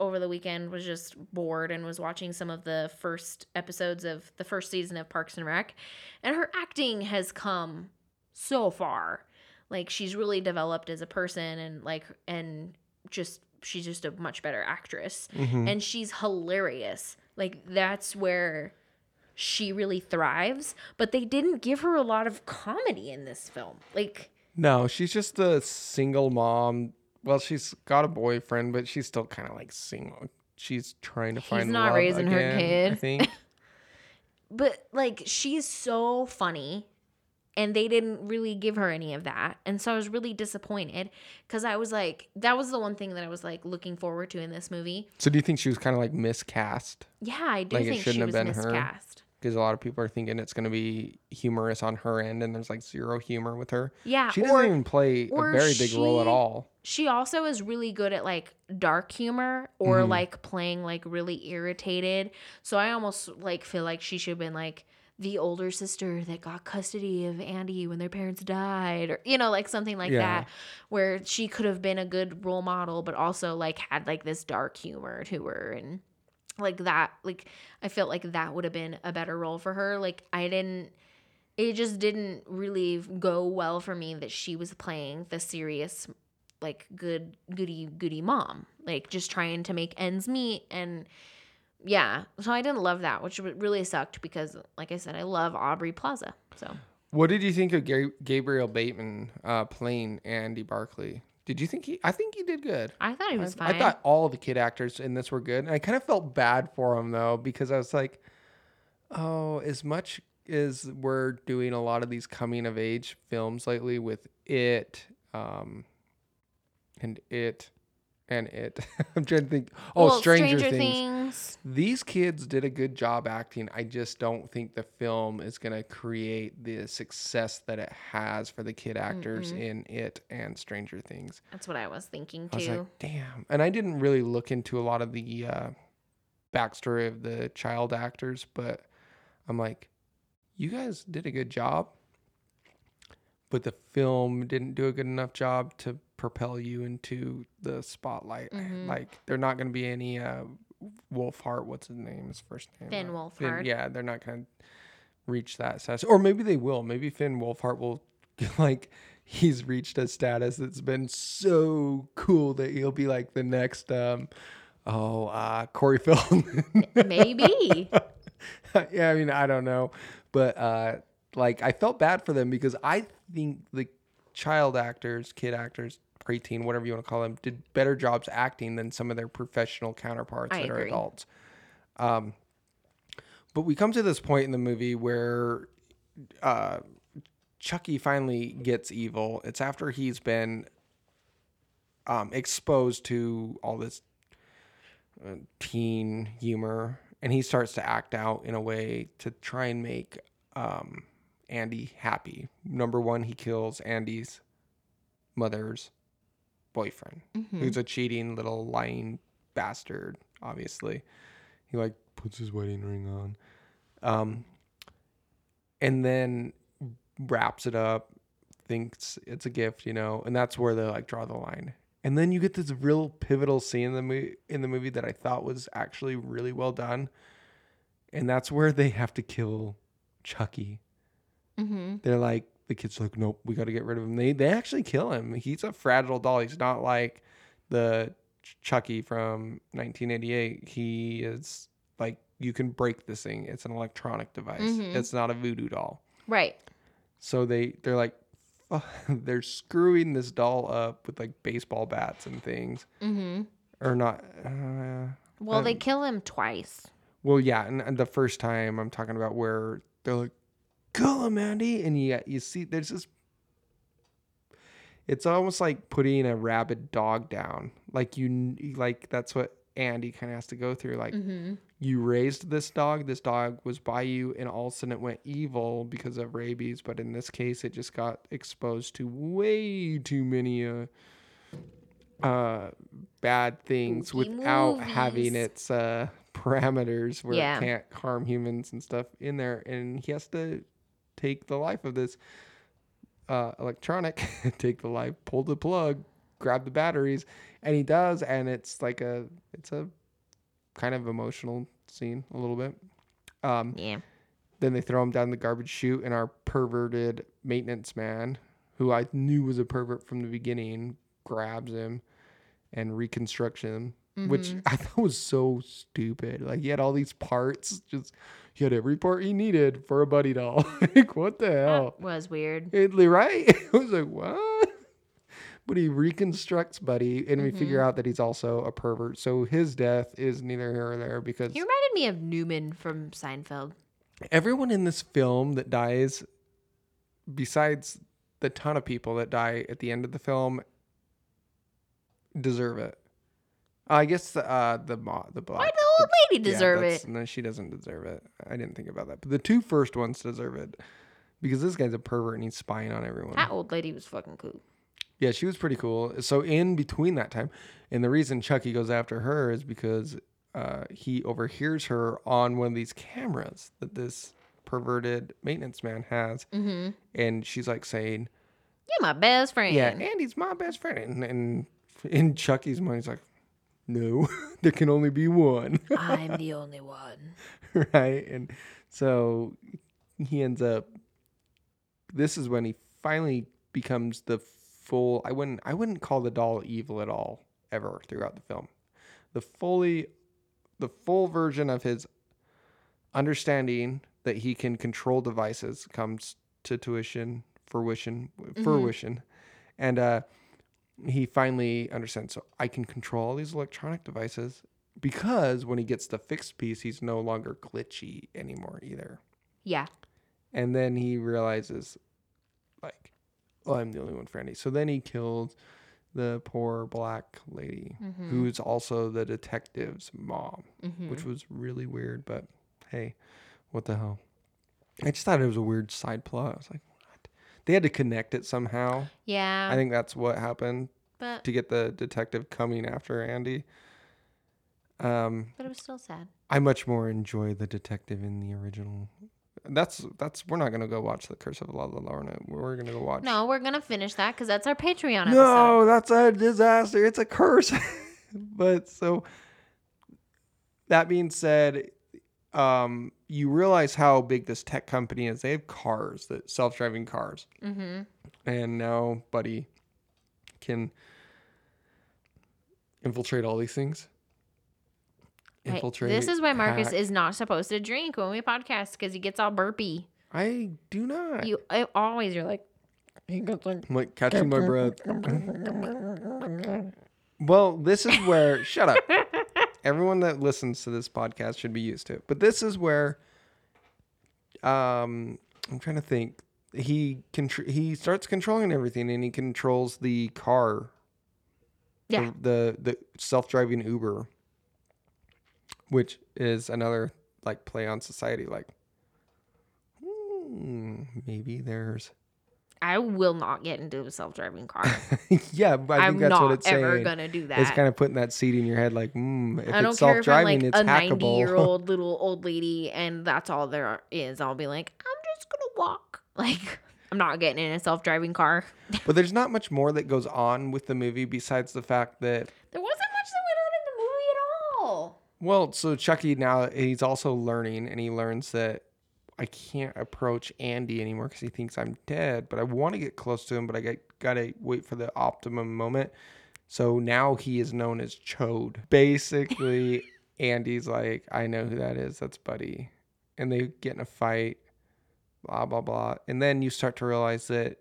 S1: over the weekend was just bored and was watching some of the first episodes of the first season of Parks and Rec, and her acting has come so far. Like she's really developed as a person and like and just she's just a much better actress
S2: Mm-hmm.
S1: and she's hilarious like that's where she really thrives but they didn't give her a lot of comedy in this film like
S2: No, she's just a single mom. Well, she's got a boyfriend, but she's still kind of like single. She's trying to find
S1: not
S2: love
S1: raising her
S2: again, I
S1: kid.
S2: think.
S1: but like she's so funny and they didn't really give her any of that and so i was really disappointed because i was like that was the one thing that i was like looking forward to in this movie
S2: so do you think she was kind of like miscast?
S1: yeah i do
S2: Like, it
S1: think she
S2: shouldn't
S1: was
S2: have been her?
S1: miscast
S2: Because a lot of people are thinking it's going to be humorous on her end, and there's like zero humor with her.
S1: yeah
S2: She doesn't
S1: or
S2: even play a very big role at all.
S1: she also is really good at like dark humor or
S2: Mhm.
S1: like playing like really irritated so i almost like feel like she should have been like the older sister that got custody of andy when their parents died or you know like something like
S2: Yeah.
S1: that where she could have been a good role model but also like had like this dark humor to her and like that like i felt like that would have been a better role for her like i didn't it just didn't really go well for me that she was playing the serious like good goody goody mom like just trying to make ends meet and yeah so i didn't love that which really sucked because like i said i love aubrey plaza so
S2: What did you think of Ga- Gabriel Bateman uh, playing Andy Barkley? Did you think he? I think he did good.
S1: i thought he was
S2: I,
S1: fine
S2: I thought all the kid actors in this were good. And I kind of felt bad for him though because I was like, oh, as much as we're doing a lot of these coming of age films lately with it, um, and it, and it. I'm trying to think. Oh,
S1: Well,
S2: Stranger, Things.
S1: things
S2: These kids did a good job acting. I just don't think the film is going to create the success that it has for the kid actors in it and Stranger Things.
S1: that's what i was thinking
S2: I was
S1: too
S2: like, damn. And I didn't really look into a lot of the uh, backstory of the child actors, but I'm like, you guys did a good job, but the film didn't do a good enough job to propel you into the spotlight.
S1: Mhm.
S2: Like, they're not going to be any uh, Wolfhard. What's his name? His first name?
S1: Finn
S2: Uh,
S1: Wolfhard.
S2: yeah, they're not going to reach that status, or maybe they will. Maybe Finn Wolfhard will like he's reached a status that's been so cool that he'll be like the next um oh uh Corey Feldman.
S1: maybe
S2: yeah, I mean I don't know, but uh like I felt bad for them because I think the child actors, kid actors, preteen, whatever you want to call them, did better jobs acting than some of their professional counterparts
S1: I
S2: that are adults. Um, but we come to this point in the movie where uh, Chucky finally gets evil. It's after he's been um, exposed to all this uh, teen humor, and he starts to act out in a way to try and make um, Andy happy. Number one, he kills Andy's mother's boyfriend, who's a cheating little lying bastard. Obviously, he like puts his wedding ring on, um, and then wraps it up, thinks it's a gift, you know, and that's where they like draw the line. And then you get this real pivotal scene in the movie in the movie that I thought was actually really well done, and that's where they have to kill Chucky.
S1: Mm-hmm.
S2: They're like the kids are like, nope, we got to get rid of him. They they actually kill him. He's a fragile doll. He's not like the Ch- Chucky from 1988. He is like you can break this thing. It's an electronic device.
S1: Mhm.
S2: It's not a voodoo doll.
S1: right
S2: So they they're like they're screwing this doll up with like baseball bats and things
S1: mm-hmm.
S2: or not. Uh,
S1: well they
S2: Um,
S1: kill him twice
S2: well, yeah, and, and the first time I'm talking about where they're like, "Kill him, Andy," and you you see there's this. It's almost like putting a rabid dog down. Like you, like that's what Andy kind of has to go through. Like
S1: mm-hmm.
S2: you raised this dog, this dog was by you, and all of a sudden it went evil because of rabies. But in this case, it just got exposed to way too many uh, uh, bad things
S1: Spooky
S2: without having its uh, parameters where
S1: Yeah.
S2: it can't harm humans and stuff in there. And he has to take the life of this uh, electronic, take the life, pull the plug, grab the batteries, and he does. And it's like a, it's a kind of emotional scene a little bit. Um,
S1: yeah
S2: then they throw him down the garbage chute, and our perverted maintenance man, who I knew was a pervert from the beginning, grabs him and reconstructs him, which
S1: Mm-hmm.
S2: I thought was so stupid. Like he had all these parts, just he had every part he needed for a buddy doll. like what the hell?
S1: That was weird.
S2: It, right? I was like, what? But he reconstructs Buddy, and we
S1: Mm-hmm.
S2: figure out that he's also a pervert. So his death is neither here or there because
S1: He reminded me of Newman from Seinfeld.
S2: everyone in this film that dies, besides the ton of people that die at the end of the film, deserve it. I guess the uh, the mo- the black.
S1: Why the old lady
S2: yeah,
S1: deserve
S2: that's-
S1: it?
S2: No, she doesn't deserve it. I didn't think about that. But the two first ones deserve it because this guy's a pervert and he's spying on everyone.
S1: That old lady was fucking cool.
S2: Yeah, she was pretty cool. So in between that time, and the reason Chucky goes after her is because uh, he overhears her on one of these cameras that this perverted maintenance man has,
S1: Mm-hmm.
S2: and she's like saying,
S1: You're my best friend.
S2: "Yeah, Andy's my best friend," and, and in Chucky's mind, he's like, "No, there can only be one."
S1: I'm the only one.
S2: right? And so he ends up. This is when he finally becomes the full. I wouldn't. I wouldn't call the doll evil at all ever throughout the film. The fully, the full version of his understanding that he can control devices comes to tuition, fruition, fruition, and uh, he finally understands. So I can control all these electronic devices because when he gets the fixed piece, he's no longer glitchy anymore either.
S1: Yeah.
S2: And then he realizes, like, oh, I'm the only one for Andy. So then he killed the poor black lady, who's also the detective's mom,
S1: Mm-hmm.
S2: which was really weird. But hey, what the hell? I just thought it was a weird side plot. I was like? They had to connect it somehow.
S1: Yeah.
S2: I think that's what happened
S1: but
S2: to get the detective coming after Andy. Um,
S1: but it was still sad.
S2: I much more enjoy the detective in the original. That's that's we're not gonna go watch the Curse of La Llorona. We're gonna go watch.
S1: No, we're gonna finish that because that's our Patreon episode.
S2: no, that's a disaster. It's a curse. but so that being said, um, you realize how big this tech company is. They have cars that self-driving cars,
S1: Mm-hmm.
S2: and now Buddy can infiltrate all these things. Infiltrate.
S1: this is why Marcus
S2: hack.
S1: is not supposed to drink when we podcast because he gets all burpy.
S2: I do not.
S1: You I, always you're like he gets like
S2: I'm like catching my breath. well, this is where shut up. Everyone that listens to this podcast should be used to it. But this is where um I'm trying to think. He contr- he starts controlling everything and he controls the car.
S1: Yeah.
S2: The the, the self-driving Uber which is another like play on society like hmm, maybe there's
S1: I will not get into a self driving car.
S2: yeah, but I
S1: I'm
S2: think that's
S1: not
S2: what it's
S1: ever
S2: saying.
S1: gonna do that.
S2: It's kind of putting that seed in your head, like, mm, if
S1: I don't
S2: it's
S1: care if I'm
S2: self-driving,
S1: like
S2: it's
S1: a 90 year old little old lady and that's all there is. I'll be like, I'm just gonna walk. Like, I'm not getting in a self driving car.
S2: but there's not much more that goes on with the movie besides the fact that,
S1: There wasn't much that went on in the movie at all.
S2: well, so Chucky now he's also learning, and he learns that I can't approach Andy anymore because he thinks I'm dead. But I want to get close to him, but I got gotta wait for the optimum moment. So now he is known as Chode. Basically, Andy's like, I know who that is. That's Buddy. And they get in a fight, blah, blah, blah. And then you start to realize that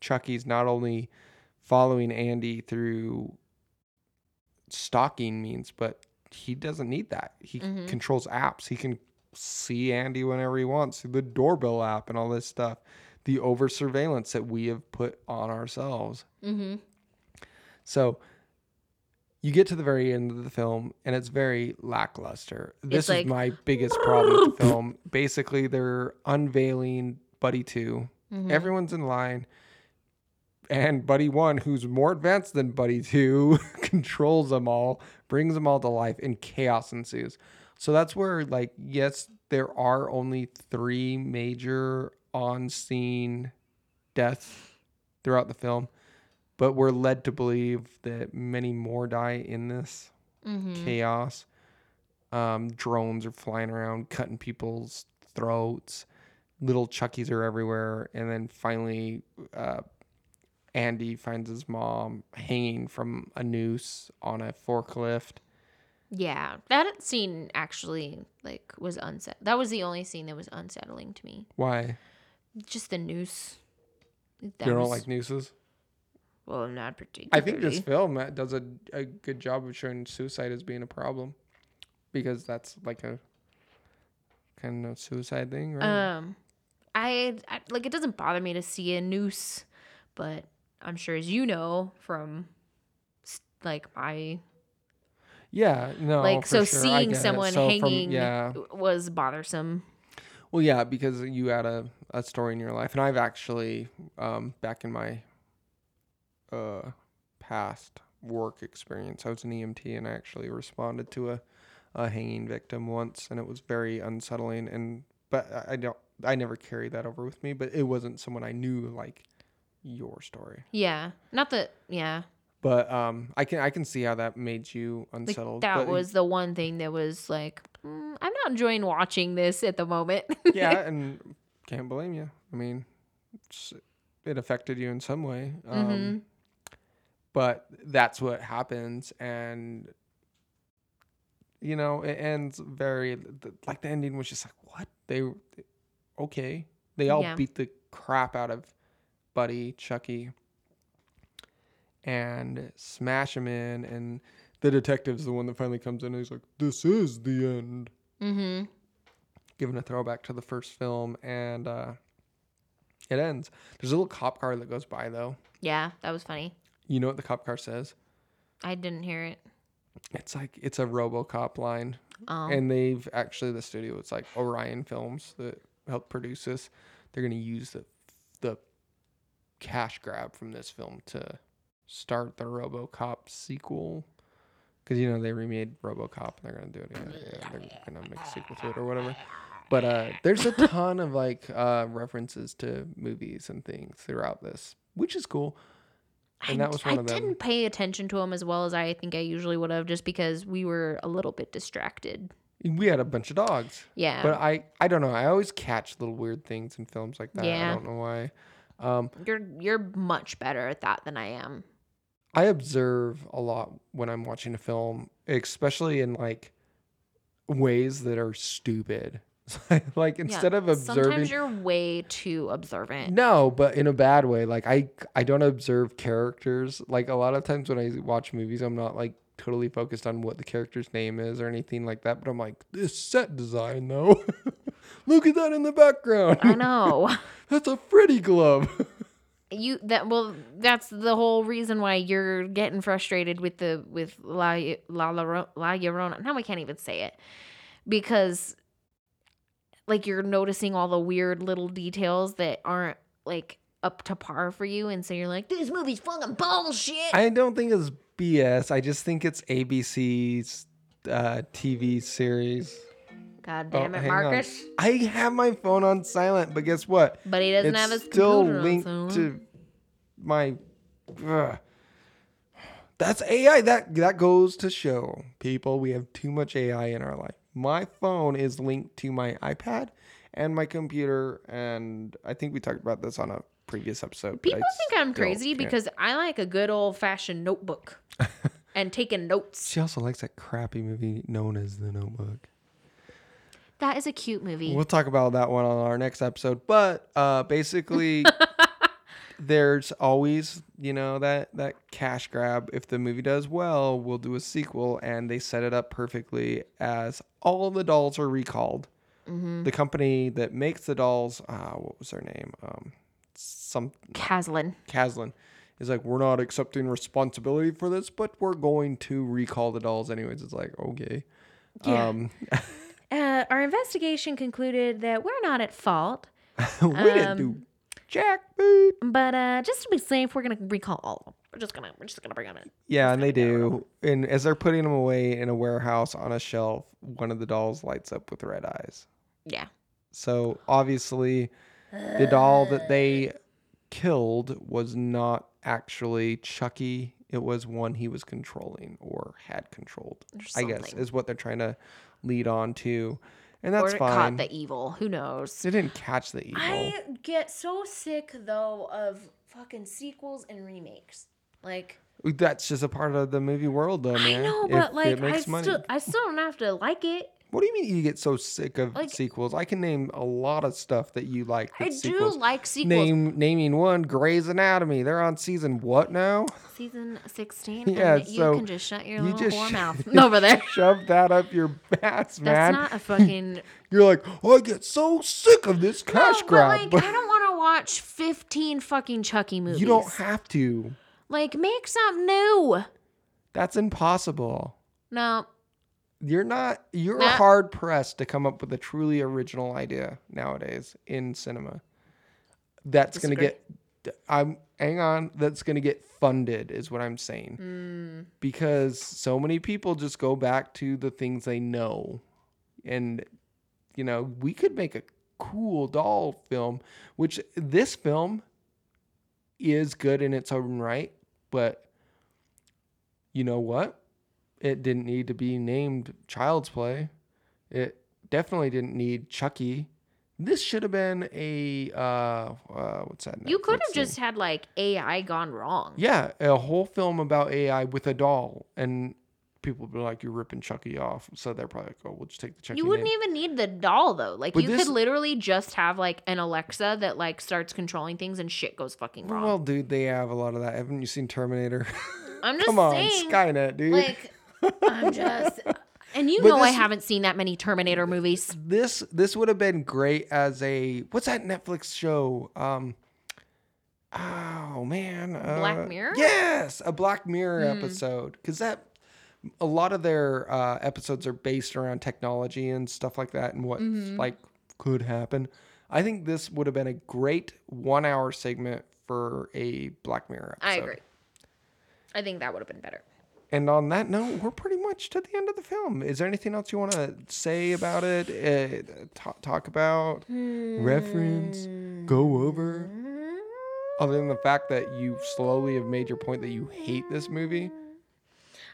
S2: Chucky's not only following Andy through stalking means, but he doesn't need that. He
S1: Mhm.
S2: controls apps. He can see Andy whenever he wants through the doorbell app and all this stuff. The over surveillance that we have put on ourselves.
S1: Mm-hmm.
S2: So you get to the very end of the film and it's very lackluster. This is
S1: like-
S2: my biggest problem with the film. Basically, they're unveiling Buddy 2.
S1: Mhm.
S2: Everyone's in line. And Buddy 1, who's more advanced than Buddy 2, controls them all, brings them all to life, and chaos ensues. So that's where, like, yes, there are only three major on scene deaths throughout the film, but we're led to believe that many more die in this
S1: Mm-hmm.
S2: chaos. Um, drones are flying around, cutting people's throats. Little Chuckies are everywhere, and then finally, uh, Andy finds his mom hanging from a noose on a forklift.
S1: Yeah, that scene actually like was unset. That was the only scene that was unsettling to me.
S2: Why?
S1: Just the noose. That
S2: you don't
S1: was-
S2: like nooses?
S1: Well, not particularly.
S2: I think this film uh, does a, a good job of showing suicide as being a problem because that's like a kind of suicide thing, right?
S1: Um, I, I like it doesn't bother me to see a noose, but I'm sure as you know from like my
S2: yeah, no.
S1: like so
S2: sure,
S1: seeing someone
S2: So from-
S1: hanging
S2: yeah,
S1: was bothersome.
S2: Well, yeah, because you had a, a story in your life, and I've actually, um, back in my uh, past work experience, I was an EMT, and I actually responded to a, a hanging victim once, and it was very unsettling. And but I- I don't, I never carried that over with me. But it wasn't someone I knew like your story.
S1: Yeah, not that. Yeah,
S2: But um, I can I can see how that made you
S1: like
S2: unsettled.
S1: that
S2: but
S1: was the one thing that was like mm, I'm not enjoying watching this at the moment.
S2: yeah, and can't blame you. I mean, it affected you in some way. Um,
S1: Mhm.
S2: But that's what happens, and you know, it ends very like the ending was just like, what they okay? They all
S1: Yeah.
S2: beat the crap out of Buddy, Chucky, and smash him in, and the detective's the one that finally comes in and he's like, "This is the end."
S1: mm-hmm.
S2: giving a throwback to the first film, and uh, it ends. There's a little cop car that goes by though.
S1: Yeah, that was funny.
S2: You know what the cop car says?
S1: I didn't hear it.
S2: It's like it's a RoboCop line,
S1: Um,
S2: and they've actually the studio. It's like Orion Films that helped produce this. They're gonna use the the cash grab from this film to start the RoboCop sequel. Because you know they remade RoboCop and they're gonna do it again. Yeah, they're gonna make a sequel to it or whatever. But uh, there's a ton of like uh, references to movies and things throughout this, which is cool. And
S1: I,
S2: that was
S1: I
S2: one of them.
S1: I didn't pay attention to them as well as I think I usually would have, just because we were a little bit distracted.
S2: We had a bunch of dogs.
S1: Yeah,
S2: But I, I don't know. I always catch little weird things in films like that.
S1: Yeah.
S2: I don't know why. Um,
S1: you're you're much better at that than I am.
S2: I observe a lot when I'm watching a film, especially in like ways that are stupid. like instead
S1: Yeah,
S2: of observing,
S1: sometimes you're way too observant.
S2: no, but in a bad way. Like I, I don't observe characters. Like a lot of times when I watch movies, I'm not like totally focused on what the character's name is or anything like that. But I'm like, this set design though. Look at that in the background.
S1: I know.
S2: That's a Freddy glove.
S1: You that well that's the whole reason why you're getting frustrated with the with La La La, La Llorona. Now I can't even say it because like you're noticing all the weird little details that aren't like up to par for you, and so you're like, this movie's fucking bullshit.
S2: I don't think it's BS. I just think it's ABC's uh, TV series.
S1: God
S2: Oh,
S1: damn it,
S2: hang on.
S1: Marcus!
S2: I have my phone on silent, but guess what?
S1: But he doesn't
S2: it's
S1: have his
S2: still
S1: computer
S2: linked
S1: so-
S2: to my. Ugh. That's AI. That that goes to show people we have too much AI in our life. My phone is linked to my iPad and my computer, and I think we talked about this on a previous episode.
S1: People
S2: I
S1: think I'm crazy
S2: can't.
S1: because I like a good old fashioned notebook and taking notes.
S2: she also likes that crappy movie known as The Notebook.
S1: That is a cute movie.
S2: We'll talk about that one on our next episode. But uh, basically, there's always you know that that cash grab. If the movie does well, we'll do a sequel, and they set it up perfectly as all the dolls are recalled.
S1: Mm-hmm.
S2: The company that makes the dolls, uh, what was their name? Um, some
S1: Kaslan.
S2: Kaslan is like, we're not accepting responsibility for this, but we're going to recall the dolls anyways. It's like okay.
S1: Yeah.
S2: Um,
S1: Uh, our investigation concluded that we're not at fault,
S2: we didn't do
S1: Um,
S2: jackboot.
S1: but uh, just to be safe, we're gonna recall all of them. We're just gonna we're just gonna bring them in.
S2: Yeah, and they do. And as they're putting them away in a warehouse on a shelf, one of the dolls lights up with red eyes.
S1: Yeah.
S2: So obviously, the doll that they killed was not actually Chucky. It was one he was controlling or had controlled. I guess is what they're trying to lead on to, and that's
S1: or it
S2: fine.
S1: caught the evil. Who knows?
S2: they didn't catch the evil.
S1: I get so sick though of fucking sequels and remakes. Like
S2: That's just a part of the movie world, though, man.
S1: I know,
S2: If
S1: but like
S2: it
S1: I
S2: money.
S1: still I still don't have to like it.
S2: What do you mean you get so sick of
S1: Like-
S2: sequels? I can name a lot of stuff that you like.
S1: I
S2: that's
S1: do like sequels.
S2: Name naming one, Grey's Anatomy. They're on season what now?
S1: Season sixteen.
S2: Yeah,
S1: and you
S2: so
S1: can just shut your
S2: you
S1: little
S2: just
S1: whore mouth over there.
S2: Shove that up your ass, man.
S1: That's
S2: man.
S1: not a fucking
S2: You're like, oh, I get so sick of this cash
S1: No,
S2: grab.
S1: But like, I don't want to watch fifteen fucking Chucky movies.
S2: you don't have to.
S1: like make something new.
S2: That's impossible.
S1: No,
S2: You're not. You're
S1: Nah.
S2: hard pressed to come up with a truly original idea nowadays in cinema. That's gonna get. I'm hang on. That's gonna get funded, is what I'm saying.
S1: Mm.
S2: Because so many people just go back to the things they know, and you know we could make a cool doll film, which this film is good in its own right, but you know what? It didn't need to be named Child's Play. It definitely didn't need Chucky. This should have been a uh, uh what's that?
S1: you could have
S2: thing?
S1: just had like AI gone wrong.
S2: yeah, a whole film about AI with a doll, and people would be like, "You're ripping Chucky off," so they're probably like, "Oh, we'll just take the Chucky."
S1: You wouldn't
S2: name.
S1: even need the doll though. Like
S2: But
S1: you
S2: this-
S1: could literally just have like an Alexa that like starts controlling things and shit goes fucking wrong.
S2: Well, dude, they have a lot of that. Haven't you seen Terminator?
S1: I'm just
S2: Come on,
S1: saying,
S2: Skynet, dude.
S1: like I'm just and you
S2: But
S1: know I haven't seen that many Terminator movies.
S2: this this would have been great as a what's that Netflix show? Um, oh man,
S1: Black
S2: uh,
S1: Mirror?
S2: Yes, a Black Mirror
S1: Mm.
S2: episode because that a lot of their uh, episodes are based around technology and stuff like that and what
S1: Mm-hmm.
S2: like could happen. I think this would have been a great one hour segment for a Black Mirror episode.
S1: I agree. I think that would have been better.
S2: And on that note, we're pretty much to the end of the film. Is there anything else you want to say about it? Uh, talk, talk about, reference, go over? Other than the fact that you slowly have made your point that you hate this movie,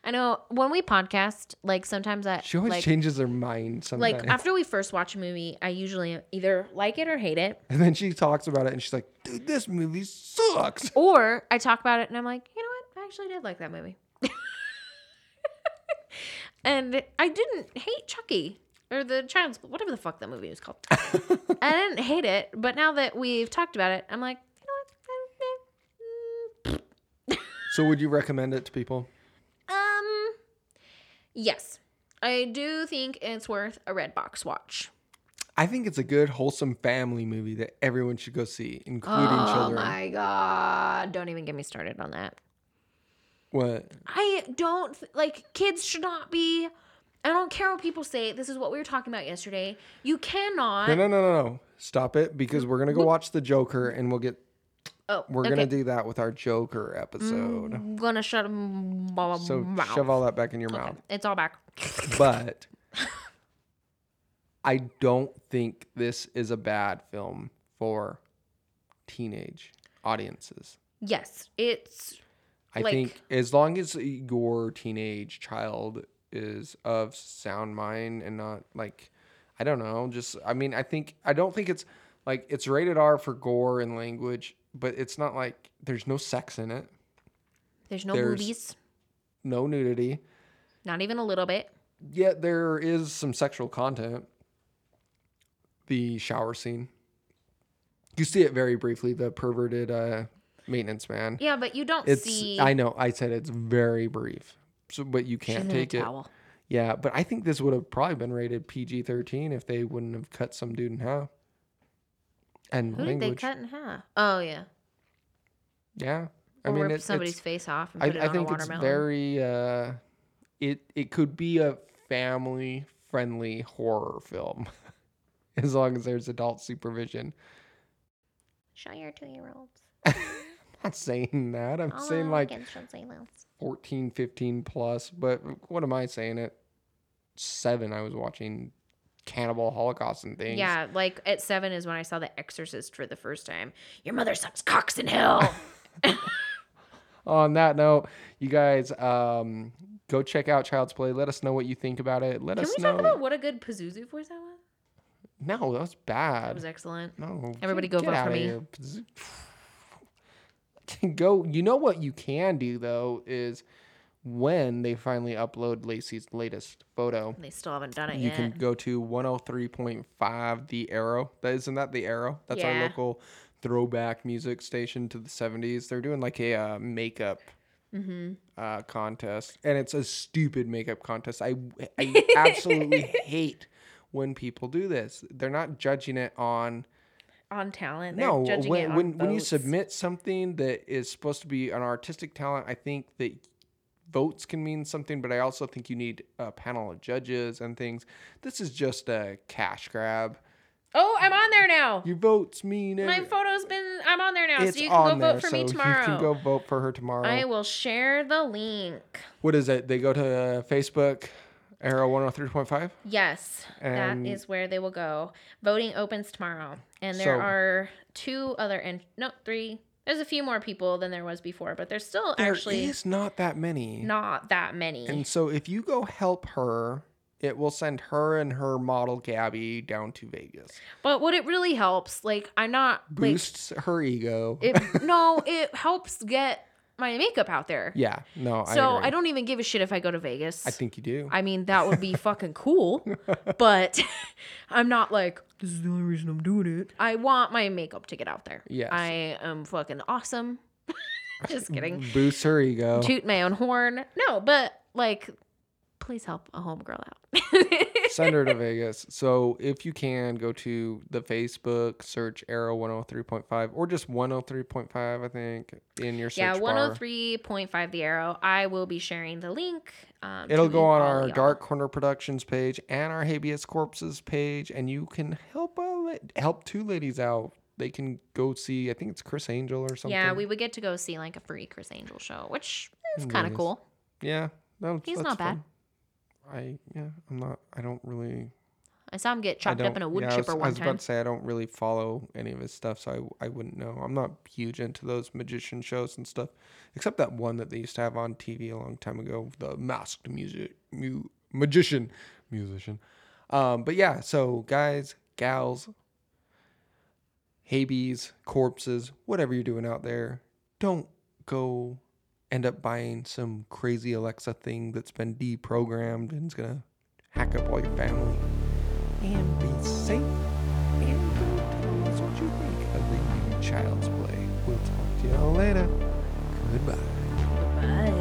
S1: I know when we podcast, like sometimes I
S2: she always
S1: like
S2: changes her mind sometimes.
S1: like after we first watch a movie, I usually either like it or hate it,
S2: and then she talks about it and she's like, dude, this movie sucks.
S1: or I talk about it and I'm like, you know what, I actually did like that movie. and I didn't hate Chucky or the Child's whatever the fuck that movie was called. I didn't hate it, but now that we've talked about it, I'm like, you know what?
S2: So would you recommend it to people?
S1: Um, yes, I do think it's worth a red box watch.
S2: I think it's a good, wholesome family movie that everyone should go see, including
S1: oh
S2: children.
S1: Oh my god! Don't even get me started on that.
S2: What?
S1: I don't like kids should not be. I don't care what people say. This is what we were talking about yesterday. You cannot.
S2: No, no, no, no, no. Stop it because we're gonna go watch the Joker and we'll get.
S1: oh,
S2: We're
S1: okay.
S2: gonna do that with our Joker episode.
S1: I'm gonna shut m- m-
S2: So
S1: mouth.
S2: shove all that back in your
S1: Okay,
S2: mouth.
S1: It's all back.
S2: But I don't think this is a bad film for teenage audiences.
S1: Yes, it's
S2: I
S1: Like-
S2: think as long as your teenage child is of sound mind and not like I don't know, just I mean I think I don't think it's like it's rated R for gore and language, but it's not like there's no sex in it,
S1: there's no
S2: There's-
S1: boobies,
S2: no nudity.
S1: not even a little bit.
S2: Yet there is some sexual content. The shower scene. You see it very briefly, the perverted uh maintenance man.
S1: Yeah, but you don't
S2: It's
S1: see.
S2: I know, I said it's very brief. So but you
S1: She's
S2: can't
S1: in a
S2: take it.
S1: towel.
S2: Yeah, but I think this would have probably been rated PG thirteen if they wouldn't have cut some dude in half. And
S1: Who did they
S2: language.
S1: cut in half? Oh yeah,
S2: Yeah. I
S1: or
S2: mean
S1: rip
S2: it,
S1: somebody's
S2: it's,
S1: face off and
S2: I,
S1: put it
S2: I
S1: on
S2: think
S1: a
S2: it's
S1: watermelon.
S2: very uh it it could be a family friendly horror film. as long as there's adult supervision.
S1: Show your two-year-olds.
S2: I'm not saying that. I'm saying like
S1: kids should say this.
S2: 14, 15 plus, but what am I saying at 7 I was watching Cannibal Holocaust and things.
S1: Yeah, like at seven is when I saw The Exorcist for the first time. Your mother sucks cocks in hell.
S2: on that note, you guys um, go check out Child's Play. Let us know what you think about it. Let
S1: Can
S2: us
S1: we
S2: know.
S1: talk about what a good Pazuzu voice that was?
S2: no, that was bad.
S1: That was excellent.
S2: no,
S1: Everybody
S2: get-
S1: go
S2: get
S1: vote for me.
S2: go. You know what you can do though is when they finally upload Lacey's latest photo,
S1: They still haven't done it
S2: you
S1: yet.
S2: You can go to 103.5 The Arrow. That isn't that The Arrow? That's our local throwback music station to the 70s. They're doing like a uh, makeup
S1: Mm-hmm.
S2: uh, contest, and it's a stupid makeup contest. I I absolutely hate when people do this. They're not judging it on
S1: on talent. They're
S2: no
S1: judging
S2: when
S1: it
S2: when, when you submit something that is supposed to be an artistic talent. I think that votes can mean something, but I also think you need a panel of judges and things. This is just a cash grab.
S1: Oh, I'm on there now.
S2: Your votes mean
S1: My photo's been. I'm on there now,
S2: it's
S1: so you can go
S2: there,
S1: vote for
S2: so
S1: me tomorrow.
S2: You can go vote for her tomorrow.
S1: I will share the link.
S2: what is it? They go to uh, Facebook, Arrow 103.5.
S1: Yes,
S2: And-
S1: that is where they will go. Voting opens tomorrow, and there
S2: So-
S1: are two other and no three. There's a few more people than there was before, but there's still
S2: There
S1: actually
S2: is not that many.
S1: not that many.
S2: And so if you go help her, it will send her and her model Gabby down to Vegas.
S1: but what it really helps, like I'm not like
S2: Boosts her ego.
S1: it. no, it helps get my makeup out there.
S2: yeah, no,
S1: so
S2: I.
S1: I don't even give a shit if I go to Vegas.
S2: I think you do.
S1: I mean, that would be fucking cool, but I'm not like, this is the only reason I'm doing it. I want my makeup to get out there.
S2: Yes.
S1: I am fucking awesome. Just kidding.
S2: Boost her ego.
S1: Toot my own horn. No, but like, please help a homegirl out.
S2: Send her to Vegas. So if you can, go to the Facebook, search Arrow 103.5 or just 103.5, I think, in your search
S1: yeah, 103.5 The Arrow. I will be sharing the link. Um,
S2: It'll go on our. Dark Corner Productions page and our Habeas Corpses page, and you can help a help two ladies out. They can go see, I think it's Criss Angel or something.
S1: Yeah, we would get to go see like a free Criss Angel show, which is kind of cool.
S2: Yeah, no,
S1: He's
S2: that's
S1: not bad.
S2: fun. I yeah, I'm not. I don't really.
S1: I saw him get chopped up in a wood
S2: yeah, I was-
S1: chipper
S2: I was
S1: time.
S2: about to say I don't really follow any of his stuff, so I I wouldn't know. I'm not huge into those magician shows and stuff, except that one that they used to have on TV a long time ago, the Masked Music mu, Magician musician. Um, but yeah, so guys, gals, habies, corpses, whatever you're doing out there, don't go end up buying some crazy Alexa thing that's been deprogrammed and is gonna hack up all your family. And be safe. And go tell us what you think of the new Child's Play. We'll talk to you all later. Goodbye.
S1: Goodbye.